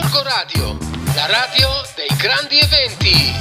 Gorgo Radio, la radio dei grandi eventi.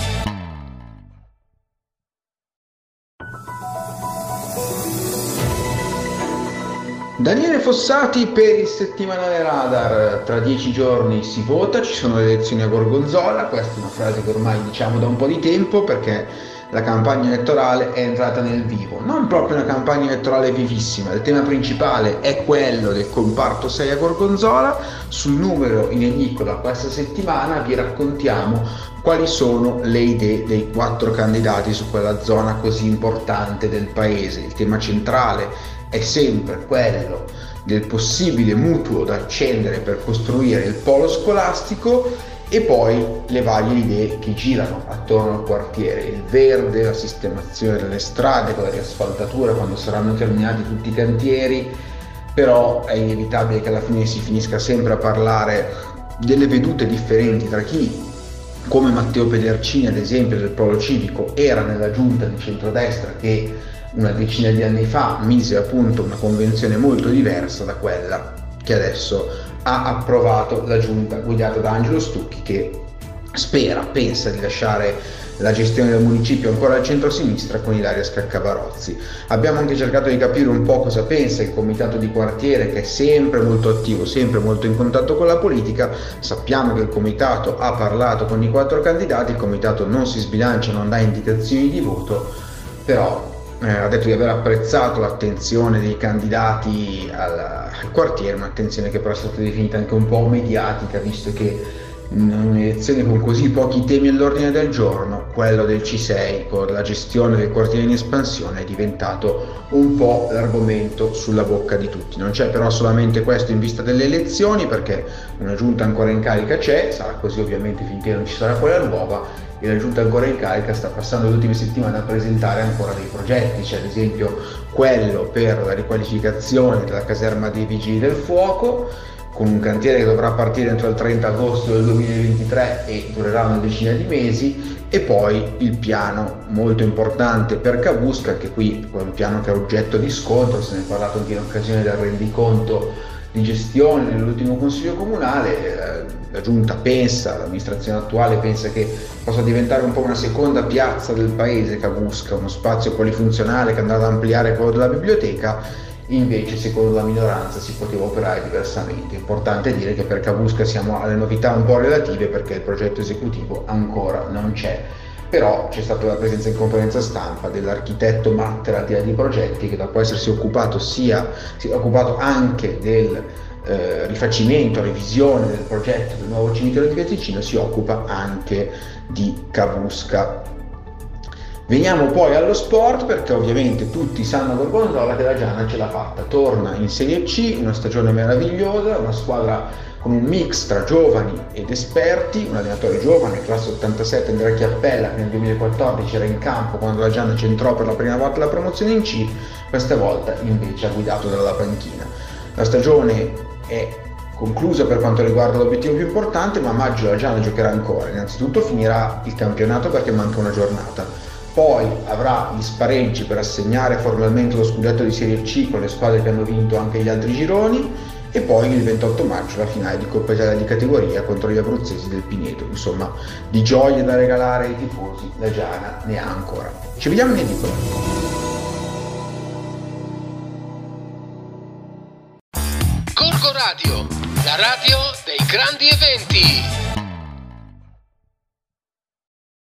Daniele Fossati per il settimanale Radar, tra dieci giorni si vota, ci sono le elezioni a Gorgonzola, questa è una frase che ormai diciamo da un po' di tempo perché la campagna elettorale è entrata nel vivo, non proprio una campagna elettorale vivissima, il tema principale è quello del comparto 6 a Gorgonzola, sul numero in edicola questa settimana vi raccontiamo quali sono le idee dei quattro candidati su quella zona così importante del paese, il tema centrale è sempre quello del possibile mutuo da accendere per costruire il polo scolastico e poi le varie idee che girano attorno al quartiere, il verde, la sistemazione delle strade con la riasfaltatura quando saranno terminati tutti i cantieri, però è inevitabile che alla fine si finisca sempre a parlare delle vedute differenti tra chi come Matteo Pedercini ad esempio del Polo Civico era nella giunta di centrodestra che una decina di anni fa mise a punto una convenzione molto diversa da quella che adesso ha approvato la giunta guidata da Angelo Stucchi che spera, pensa di lasciare la gestione del municipio ancora al centro-sinistra con Ilaria Scaccavarozzi. Abbiamo anche cercato di capire un po' cosa pensa il comitato di quartiere che è sempre molto attivo, sempre molto in contatto con la politica. Sappiamo che il comitato ha parlato con i quattro candidati, il comitato non si sbilancia, non dà indicazioni di voto, però eh, ha detto di aver apprezzato l'attenzione dei candidati al, al, quartiere, un'attenzione che però è stata definita anche un po' mediatica, visto che un'elezione con così pochi temi all'ordine del giorno, quello del C6 con la gestione del quartiere in espansione è diventato un po' l'argomento sulla bocca di tutti. Non c'è però solamente questo in vista delle elezioni, perché una giunta ancora in carica c'è, sarà così ovviamente finché non ci sarà quella nuova e la giunta ancora in carica sta passando le ultime settimane a presentare ancora dei progetti, c'è ad esempio quello per la riqualificazione della caserma dei vigili del fuoco, con un cantiere che dovrà partire entro il 30 agosto del 2023 e durerà una decina di mesi, e poi il piano molto importante per Cabusca, che qui è un piano che è oggetto di scontro, se ne è parlato anche in occasione del rendiconto di gestione nell'ultimo consiglio comunale, eh, la giunta pensa, l'amministrazione attuale pensa che possa diventare un po' una seconda piazza del paese Cabusca, uno spazio polifunzionale che andrà ad ampliare quello della biblioteca, invece secondo la minoranza si poteva operare diversamente. Importante dire che per Cabusca siamo alle novità un po' relative perché il progetto esecutivo ancora non c'è però c'è stata la presenza in conferenza stampa dell'architetto Mattera di Progetti che dopo essersi occupato sia si è occupato anche del eh, rifacimento, revisione del progetto del nuovo cimitero di Piaticino si occupa anche di Cavusca. Veniamo poi allo sport perché ovviamente tutti sanno Gorgonzola che la Giana ce l'ha fatta, torna in Serie C, una stagione meravigliosa, una squadra con un mix tra giovani ed esperti, un allenatore giovane, classe 87 Andrea Chiappella che nel 2014 era in campo quando la Giana centrò per la prima volta la promozione in C, questa volta invece ha guidato dalla panchina. La stagione è conclusa per quanto riguarda l'obiettivo più importante, ma a maggio la Giana giocherà ancora. Innanzitutto finirà il campionato perché manca una giornata. Poi avrà gli spareggi per assegnare formalmente lo scudetto di Serie C con le squadre che hanno vinto anche gli altri gironi e poi il 28 maggio la finale di Coppa Italia di categoria contro gli abruzzesi del Pineto. Insomma, di gioie da regalare ai tifosi la Giana ne ha ancora. Ci vediamo in edicola. Radio, la radio dei grandi eventi.